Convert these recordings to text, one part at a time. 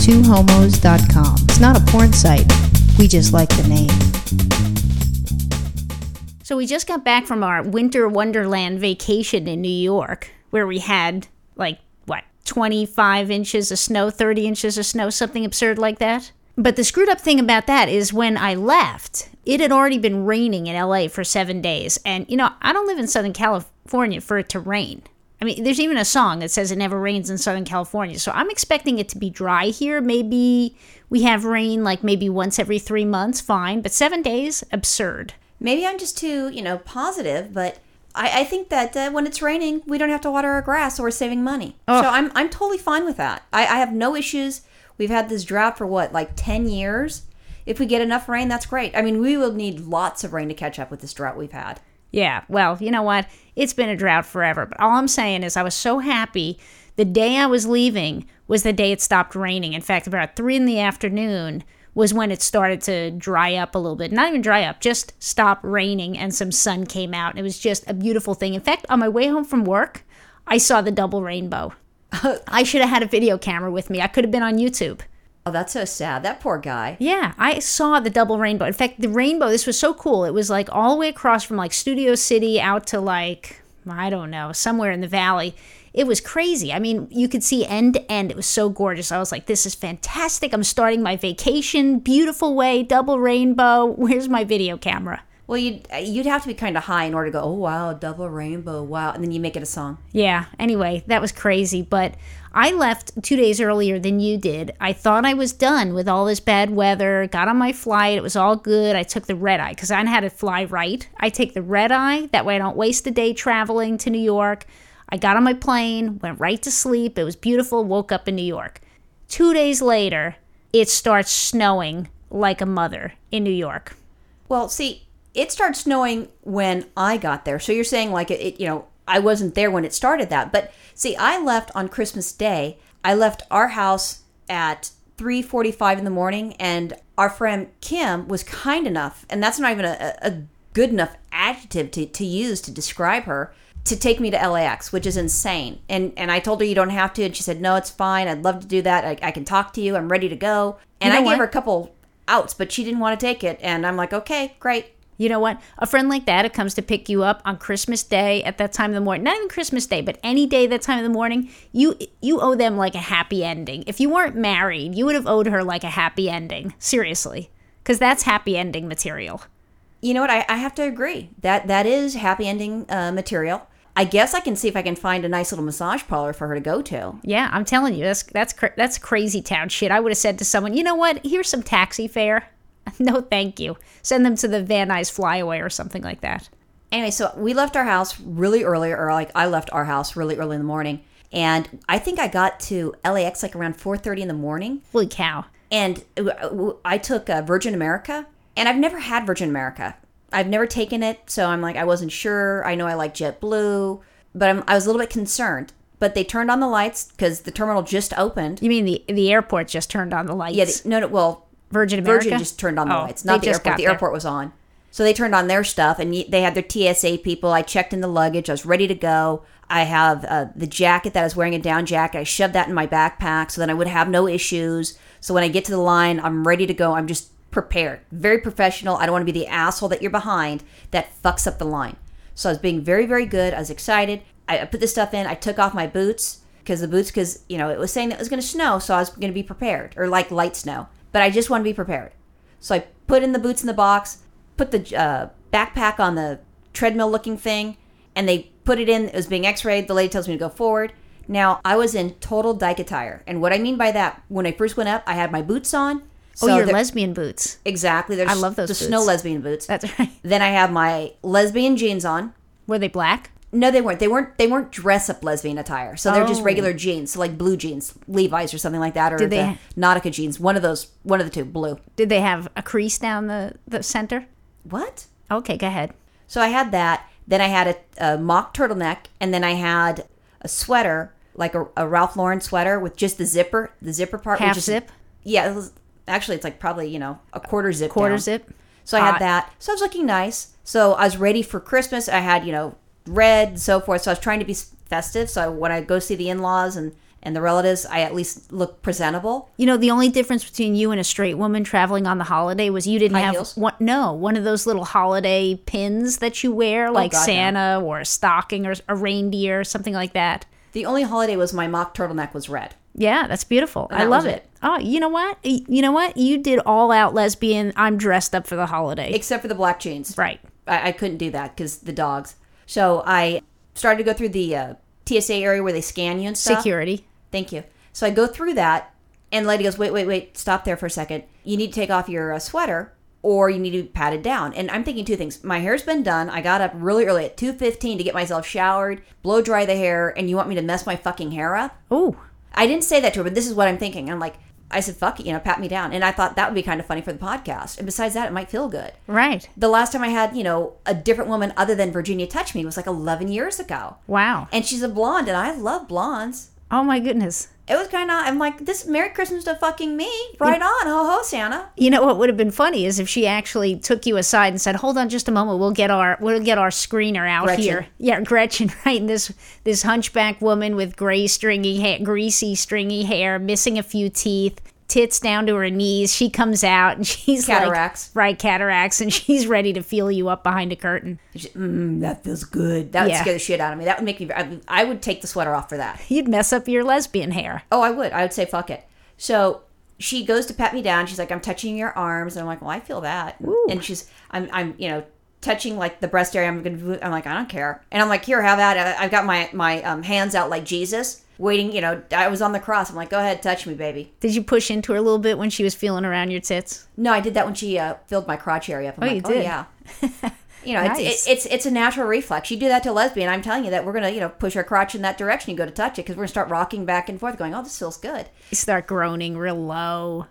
twohomos.com. It's not a porn site. We just like the name. So we just got back from our winter wonderland vacation in New York, where we had like what 25 inches of snow, 30 inches of snow, something absurd like that. But the screwed up thing about that is when I left, it had already been raining in LA for seven days. And, you know, I don't live in Southern California for it to rain. I mean, there's even a song that says it never rains in Southern California. So I'm expecting it to be dry here. Maybe we have rain like maybe once every three months, fine. But seven days, absurd. Maybe I'm just too, you know, positive, but I, I think that uh, when it's raining, we don't have to water our grass, so we're saving money. So I'm I'm totally fine with that. I, I have no issues. We've had this drought for what, like ten years. If we get enough rain, that's great. I mean, we will need lots of rain to catch up with this drought we've had. Yeah, well, you know what? It's been a drought forever. But all I'm saying is, I was so happy. The day I was leaving was the day it stopped raining. In fact, about three in the afternoon was when it started to dry up a little bit. Not even dry up, just stop raining and some sun came out. It was just a beautiful thing. In fact, on my way home from work, I saw the double rainbow. I should have had a video camera with me. I could have been on YouTube. Oh, that's so sad. That poor guy. Yeah, I saw the double rainbow. In fact, the rainbow, this was so cool. It was like all the way across from like Studio City out to like, I don't know, somewhere in the valley. It was crazy. I mean, you could see end to end. It was so gorgeous. I was like, this is fantastic. I'm starting my vacation. Beautiful way, double rainbow. Where's my video camera? Well, you'd you'd have to be kind of high in order to go. Oh wow, double rainbow, wow, and then you make it a song. Yeah, anyway, that was crazy. But I left two days earlier than you did. I thought I was done with all this bad weather, got on my flight, it was all good. I took the red eye because I had to fly right. I take the red eye, that way I don't waste a day traveling to New York. I got on my plane, went right to sleep. It was beautiful, woke up in New York. Two days later, it starts snowing like a mother in New York. Well, see, it starts snowing when I got there. So you're saying like it, it, you know, I wasn't there when it started that. But see, I left on Christmas Day. I left our house at 3:45 in the morning and our friend Kim was kind enough, and that's not even a, a good enough adjective to, to use to describe her to take me to LAX, which is insane. And and I told her you don't have to, and she said no, it's fine. I'd love to do that. I, I can talk to you. I'm ready to go. And You know I gave her a couple outs, but she didn't want to take it. And I'm like, okay, great. You know what? A friend like that who comes to pick you up on Christmas Day at that time of the morning, not even Christmas Day, but any day that time of the morning, you you owe them like a happy ending. If you weren't married, you would have owed her like a happy ending. Seriously. Because that's happy ending material. You know what? I, I have to agree that that is happy ending uh, material. I guess I can see if I can find a nice little massage parlor for her to go to. Yeah, I'm telling you, that's that's cra- that's crazy town shit. I would have said to someone, you know what? Here's some taxi fare. no, thank you. Send them to the Van Nuys Flyaway or something like that. Anyway, so we left our house really early, or like I left our house really early in the morning, and I think I got to LAX like around four thirty in the morning. Holy cow! and I took uh, Virgin America, and I've never had Virgin America. I've never taken it, so I'm like I wasn't sure. I know I like JetBlue, but I'm, I was a little bit concerned. But they turned on the lights because the terminal just opened. You mean the the airport just turned on the lights? Yeah, no, no. Well, Virgin America. Virgin just turned on the Oh, lights, not the airport. The there. airport was on, so they turned on their stuff, and they had their TSA people. I checked in the luggage. I was ready to go. I have uh, the jacket that I was wearing, a down jacket. I shoved that in my backpack so then I would have no issues. So when I get to the line, I'm ready to go. I'm just prepared, very professional. I don't want to be the asshole that you're behind that fucks up the line. So I was being very, very good. I was excited. I, I put this stuff in. I took off my boots because the boots, because you know it was saying that it was going to snow, so I was going to be prepared, or like light snow. But I just want to be prepared. So I put in the boots in the box, put the uh, backpack on the treadmill looking thing, and they put it in. It was being x rayed. The lady tells me to go forward. Now, I was in total dyke attire. And what I mean by that, when I first went up, I had my boots on. oh, So your they're- lesbian boots. Exactly. There's I love those The boots. snow lesbian boots. That's right. Then I have my lesbian jeans on. Were they black? No, they weren't. They weren't. They weren't dress up lesbian attire. So they're just Oh. regular jeans, so like blue jeans, Levi's or something like that, or Did they- the Nautica jeans. One of those. One of the two. Blue. Did they have a crease down the the center? What? Okay, go ahead. So I had that. Then I had a, a mock turtleneck, and then I had a sweater, like a, a Ralph Lauren sweater with just the zipper, the zipper part. Half which is, zip? Yeah, it was, actually, it's like probably you know a quarter zip. Quarter down. zip. So I Hot. had that. So I was looking nice. So I was ready for Christmas. I had you know red and so forth. So I was trying to be festive. So I, when I go see the in laws and and the relatives, I at least look presentable. You know, the only difference between you and a straight woman traveling on the holiday was you didn't High have heels? one. No, one of those little holiday pins that you wear, oh, like Oh, God, no. Santa or a stocking or a reindeer, or something like that. The only holiday was my mock turtleneck was red. Yeah, that's beautiful. I that love it. it. Oh, you know what? You know what? You did all out lesbian. I'm dressed up for the holiday. except for the black jeans. right. I, I couldn't do that because the dogs. So I started to go through the uh, TSA area where they scan you and stuff. Security. Thank you. So I go through that, and the lady goes, "Wait, wait, wait! Stop there for a second. You need to take off your uh, sweater, or you need to pat it down." And I'm thinking two things. My hair's been done. I got up really early at two fifteen to get myself showered, blow dry the hair, and you want me to mess my fucking hair up? Oh, I didn't say that to her, but this is what I'm thinking. I'm like, I said, "Fuck it," you know, pat me down, and I thought that would be kind of funny for the podcast. And besides that, it might feel good. right. The last time I had, you know, a different woman other than Virginia touch me was like 11 years ago. Wow. And she's a blonde, and I love blondes. Oh my goodness. It was kind of, I'm like, this Merry Christmas to fucking me. Right on. Ho ho, Santa. You know what would have been funny is if she actually took you aside and said, "Hold on, just a moment. We'll get our we'll get our screener out Gretchen. here." Yeah, Gretchen, right? And this this hunchback woman with gray stringy hair, greasy stringy hair, missing a few teeth, tits down to her knees. She comes out and she's Cataracts. like, right, cataracts, and she's ready to feel you up behind a curtain. She- mm, that feels good. That would Yeah. scare the shit out of me. That would make me, I, I would take the sweater off for that. You'd mess up your lesbian hair. Oh, I would. I would say fuck it. So she goes to pat me down. She's like, I'm touching your arms. And I'm like, well, I feel that. And she's, I'm, I'm, you know, touching like the breast area. I'm gonna, I'm like, I don't care. And I'm like, here, have at it. I've got my my um, hands out like Jesus, waiting. You know, I was on the cross. I'm like, go ahead, touch me, baby. Did you push into her a little bit when she was feeling around your tits? No, I did that when she uh, filled my crotch area up. I'm Oh, like, you oh did? yeah. You know, it's, it, it's it's a natural reflex. You do that to a lesbian. I'm telling you that we're gonna you know push our crotch in that direction. You go to touch it because we're gonna start rocking back and forth, going, "Oh, this feels good." You start groaning real low.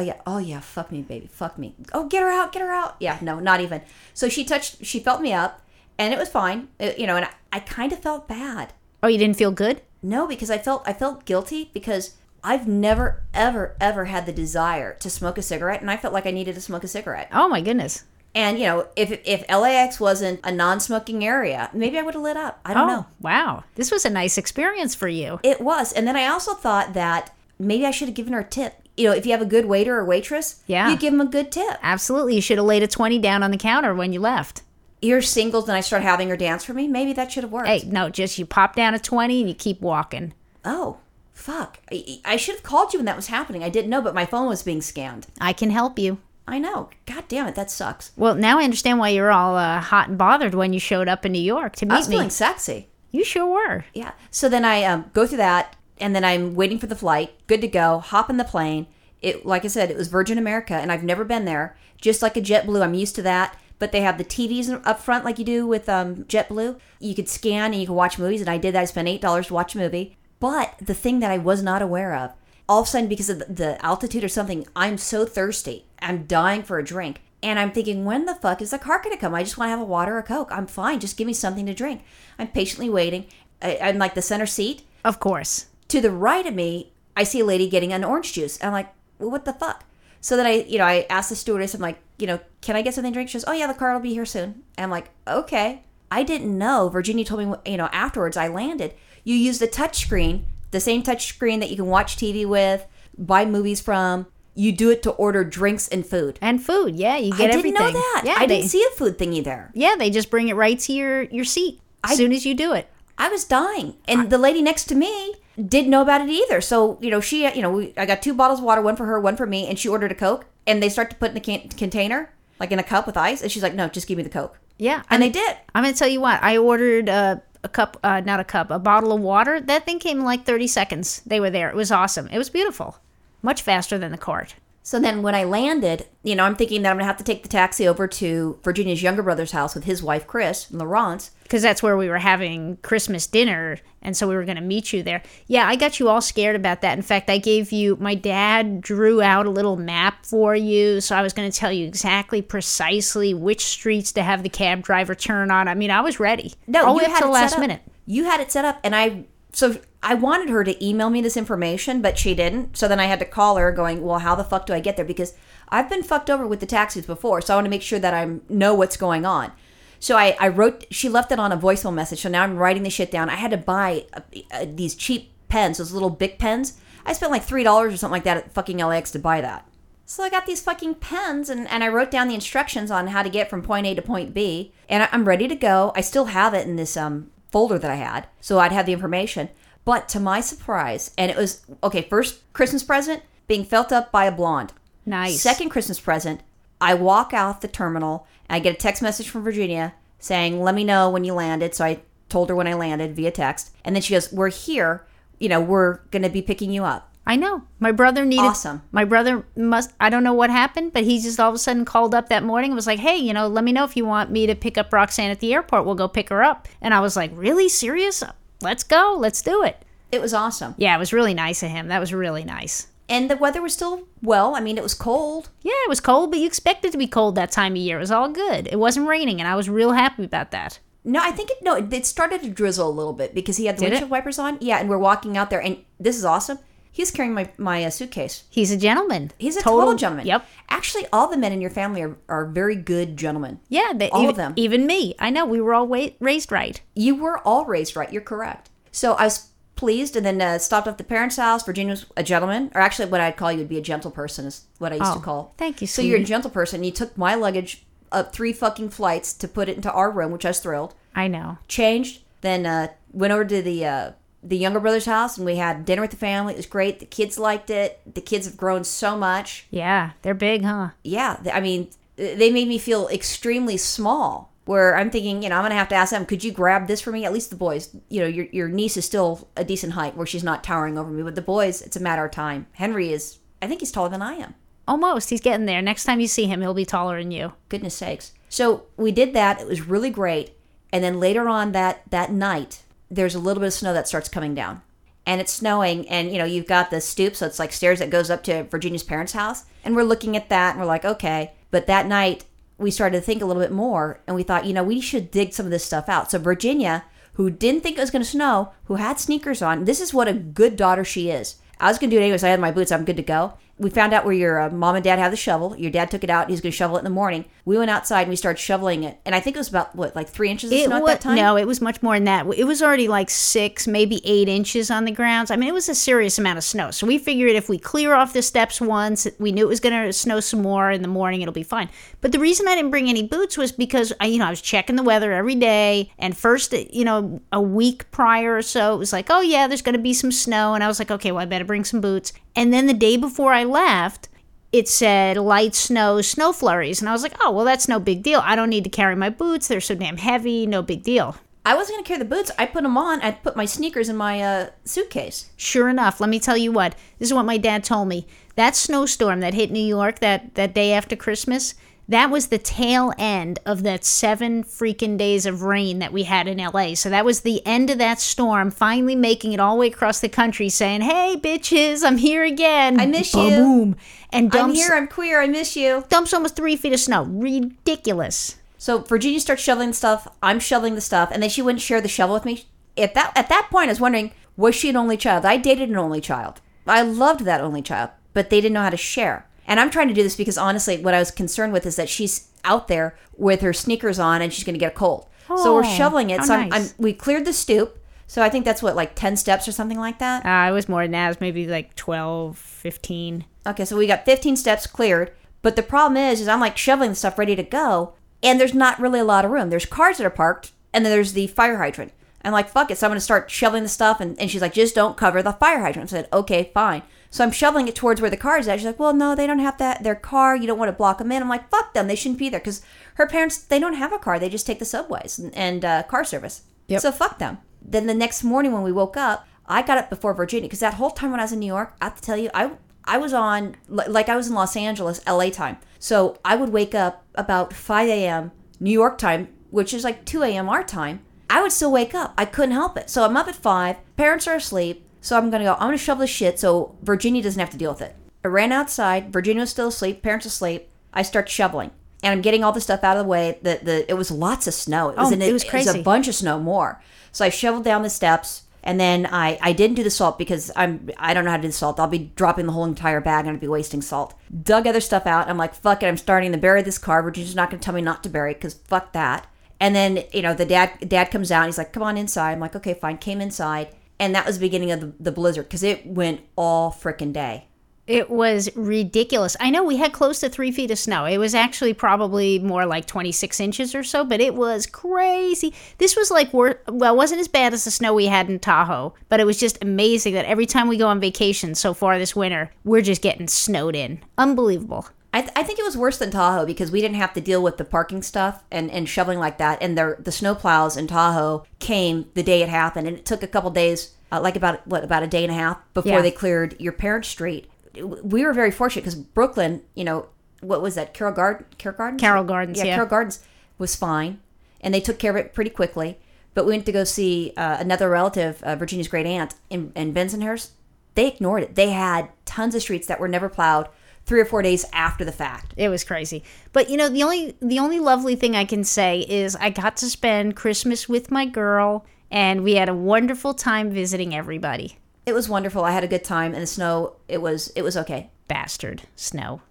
Oh yeah, oh yeah, fuck me, baby, fuck me. Oh, get her out, get her out. Yeah, no, not even. So she touched, she felt me up, and it was fine. It- you know, and I, I kind of felt bad. Oh, you didn't feel good? No, because I felt I felt guilty because I've never ever ever had the desire to smoke a cigarette, and I felt like I needed to smoke a cigarette. Oh my goodness. And you know, if if LAX wasn't a non-smoking area, maybe I would have lit up. I don't oh, know. wow. This was a nice experience for you. It was, and then I also thought that maybe I should have given her a tip. You know, if you have a good waiter or waitress, Yeah. you give them a good tip. Absolutely. You should have laid a 20 down on the counter when you left. You're singles, and I start having her dance for me. Maybe that should have worked. Hey, no, just you pop down a 20 and you keep walking. Oh, fuck! I, I should have called you when that was happening. I didn't know, but my phone was being scanned. I can help you. I know. God damn it, that sucks. Well, now I understand why you're all uh, hot and bothered when you showed up in New York to meet me. I was me. feeling sexy. You sure were. Yeah. So then I um, go through that, and then I'm waiting for the flight. Good to go. Hop in the plane. It, like I said, it was Virgin America, and I've never been there. Just like a JetBlue, I'm used to that. But they have the TVs up front, like you do with um, JetBlue. You could scan and you could watch movies, and I did that. I spent eight dollars to watch a movie. But the thing that I was not aware of, all of a sudden, because of the- altitude or something, I'm so thirsty. I'm dying for a drink. And I'm thinking, when the fuck is the car to come? I just want to have a water or a Coke. I'm fine. Just give me something to drink. I'm patiently waiting. I, I'm like the center seat. Of course. To the right of me, I see a lady getting an orange juice. I'm like, well, what the fuck? So then I, you know, I asked the stewardess, I'm like, you know, can I get something to drink? She goes, oh yeah, the car will be here soon. And I'm like, okay. I didn't know. Virginia told me, you know, afterwards I landed. You use the touch screen, the same touch screen that you can watch TV with, buy movies from. You do it to order drinks and food. And food. Yeah, you get everything. I didn't know that. Yeah, I they, didn't see a food thingy there. Yeah, they just bring it right to your, your seat as soon as you do it. I was dying, and the lady next to me didn't know about it either. So you know, she, you know, we, I got two bottles of water, one for her, one for me, and she ordered a coke. And they start to put in the can- container, like in a cup with ice, and she's like, "No, just give me the coke." Yeah. And they did. I'm gonna tell you what. I ordered a, a cup, uh, not a cup, a bottle of water. That thing came in like 30 seconds. They were there. It was awesome. It was beautiful. Much faster than the cart. So then when I landed, you know, I'm thinking that I'm gonna have to take the taxi over to Virginia's younger brother's house with his wife Chris, and Laurence. Because that's where we were having Christmas dinner, and so we were gonna meet you there. Yeah, I got you all scared about that. In fact, I gave you my dad drew out a little map for you, so I was gonna tell you exactly, precisely which streets to have the cab driver turn on. I mean, I was ready. No, all you had to the it set last up. minute. You had it set up, and I so I wanted her to email me this information, but she didn't. So then I had to call her, going, "Well, how the fuck do I get there?" Because I've been fucked over with the taxis before, so I want to make sure that I know what's going on. So I, I wrote. She left it on a voicemail message. So now I'm writing the shit down. I had to buy uh, uh, these cheap pens, those little big pens. I spent like three dollars or something like that at fucking LAX to buy that. So I got these fucking pens and, and I wrote down the instructions on how to get from point A to point B. And I'm ready to go. I still have it in this um, folder that I had. So I'd have the information. But to my surprise, and it was okay, first Christmas present being felt up by a blonde. Nice. Second Christmas present, I walk out the terminal and I get a text message from Virginia saying, "Let me know when you landed." So I told her when I landed via text, and then she goes, "We're here. You know, we're going to be picking you up." I know. My brother needed. Awesome. My brother must. I don't know what happened, but he just all of a sudden called up that morning and was like, "Hey, you know, let me know if you want me to pick up Roxanne at the airport. We'll go pick her up." And I was like, "Really? Serious? Let's go. Let's do it." It was awesome. Yeah, it was really nice of him. That was really nice. And the weather was still well. I mean, it was cold. Yeah, it was cold, but you expect it to be cold that time of year. It was all good. It wasn't raining, and I was real happy about that. No, I think it no, it, it started to drizzle a little bit because he had the Did it? windshield wipers on. Yeah, and we're walking out there, and this is awesome. He's carrying my my uh, suitcase. He's a gentleman. He's a total, gentleman. Yep. Actually, all the men in your family are, are very good gentlemen. Yeah, they, All even, of them. Even me. I know. We were all wa- raised right. You were all raised right. You're correct. So I was pleased, and then uh, stopped off the parents' house. Virginia was a gentleman, or actually, what I'd call you would be a gentle person is what I used Oh, to call. thank you, So you're a gentle person. You took my luggage up three fucking flights to put it into our room, which I was thrilled. I know. changed, then uh, went over to the uh, the younger brother's house and we had dinner with the family. It was great. The kids liked it. The kids have grown so much. Yeah, they're big, huh? Yeah, I mean, they made me feel extremely small. Where I'm thinking, you know, I'm gonna have to ask them, could you grab this for me? At least the boys, you know, your your niece is still a decent height where she's not towering over me, but the boys, it's a matter of time. Henry is, I think he's taller than I am. Almost. He's getting there. Next time you see him, he'll be taller than you. goodness sakes so we did that it was really great and then later on that that night there's a little bit of snow that starts coming down. And it's snowing and you know you've got the stoop so it's like stairs that goes up to virginia's parents house. And we're looking at that and we're like okay. But that night we started to think a little bit more and we thought you know we should dig some of this stuff out. So virginia who didn't think it was going to snow who had sneakers on this is what a good daughter she is. I was going to do it anyways i had my boots i'm good to go we found out where your uh, mom and dad had the shovel. Your dad took it out. He was going to shovel it in the morning. We went outside and we started shoveling it. And I think it was about what, like three inches of It snow at that time. No, it was much more than that. It was already like six, maybe eight inches on the grounds. I mean, it was a serious amount of snow. So we figured if we clear off the steps once, we knew it was going to snow some more in the morning. It'll be fine. But the reason I didn't bring any boots was because I, you know, I was checking the weather every day. And first, you know, a week prior or so, it was like, oh yeah, there's going to be some snow. And I was like, okay, well, I better bring some boots. And then the day before I left, it said light snow, snow flurries. And I was like, oh, well, that's no big deal. I don't need to carry my boots. They're so damn heavy. No big deal. I wasn't going to carry the boots. I put them on. I put my sneakers in my uh, suitcase. Sure enough, let me tell you what. This is what my dad told me. That snowstorm that hit New York that, that day after Christmas, that was the tail end of that seven freaking days of rain that we had in LA. So that was the end of that storm, finally making it all the way across the country saying, Hey, bitches, I'm here again. I miss you. Boom. And I'm here. I'm queer. I miss you. dumps almost three feet of snow. Ridiculous. So Virginia starts shoveling the stuff. I'm shoveling the stuff, and then she wouldn't share the shovel with me. At that at that point, I was wondering, was she an only child? I dated an only child. I loved that only child, but they didn't know how to share. And I'm trying to do this because honestly, what I was concerned with is that she's out there with her sneakers on and she's going to get a cold. so we're Oh, shoveling it. so I'm. I'm, we cleared the stoop. So I think that's what like ten steps or something like that. Uh, it was more than that. It was maybe like 12, 15. Okay, so we got 15 steps cleared. But the problem is, is I'm like shoveling the stuff ready to go, and there's not really a lot of room. There's cars that are parked, and then there's the fire hydrant. I'm like, fuck it. So I'm gonna start shoveling the stuff, and, and she's like, just don't cover the fire hydrant. I said, okay, fine. So I'm shoveling it towards where the car is at. She's like, well, no, they don't have that. Their car, you don't want to block them in. I'm like, fuck them. They shouldn't be there because her parents, they don't have a car. They just take the subways and, and uh, car service. Yep. So fuck them. Then the next morning when we woke up, I got up before Virginia because that whole time when I was in New York, I have to tell you, I I was on like I was in Los Angeles, LA time. So I would wake up about 5 a.m. New York time, which is like 2 a.m. our time. I would still wake up. I couldn't help it. So I'm up at 5. Parents are asleep. So I'm going to go, I'm going to shovel this shit so Virginia doesn't have to deal with it. I ran outside. Virginia was still asleep. Parents asleep. I start shoveling. And I'm getting all the stuff out of the way. The, the, it was lots of snow. It was, Oh, in it was a bunch of snow more. So I shoveled down the steps. And then I, I didn't do the salt because I'm I don't know how to do the salt. I'll be dropping the whole entire bag and I'd be wasting salt. Dug other stuff out. I'm like, fuck it, I'm starting to bury this car. Virginia's not gonna tell me not to bury it because fuck that. And then, you know, the dad dad comes out and he's like, come on inside. I'm like, okay, fine. Came inside and that was the beginning of the, the blizzard because it went all frickin' day. It was ridiculous. I know we had close to three feet of snow. It was actually probably more like 26 inches or so, but it was crazy. This was like, wor- well, it wasn't as bad as the snow we had in Tahoe, but it was just amazing that every time we go on vacation so far this winter, we're just getting snowed in. Unbelievable. I, th- I think it was worse than Tahoe because we didn't have to deal with the parking stuff and, and shoveling like that. And the the snow plows in Tahoe came the day it happened, and it took a couple days, uh, like about what about a day and a half before Yeah. they cleared your parents' street. We were very fortunate because Brooklyn, you know, what was that? Carroll Garden, Carroll Gardens, Carroll Gardens, yeah. Carroll Gardens was fine, and they took care of it pretty quickly. But we went to go see uh, another relative, uh, Virginia's great aunt in, in Bensonhurst. They ignored it. They had tons of streets that were never plowed three or four days after the fact. It was crazy. But you know, the only the only lovely thing I can say is I got to spend Christmas with my girl and we had a wonderful time visiting everybody. It was wonderful. I had a good time, and the snow. It was it was okay. Bastard. Snow.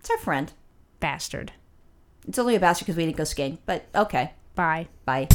It's our friend. Bastard. It's only a bastard because we didn't go skiing, but okay. Bye. Bye.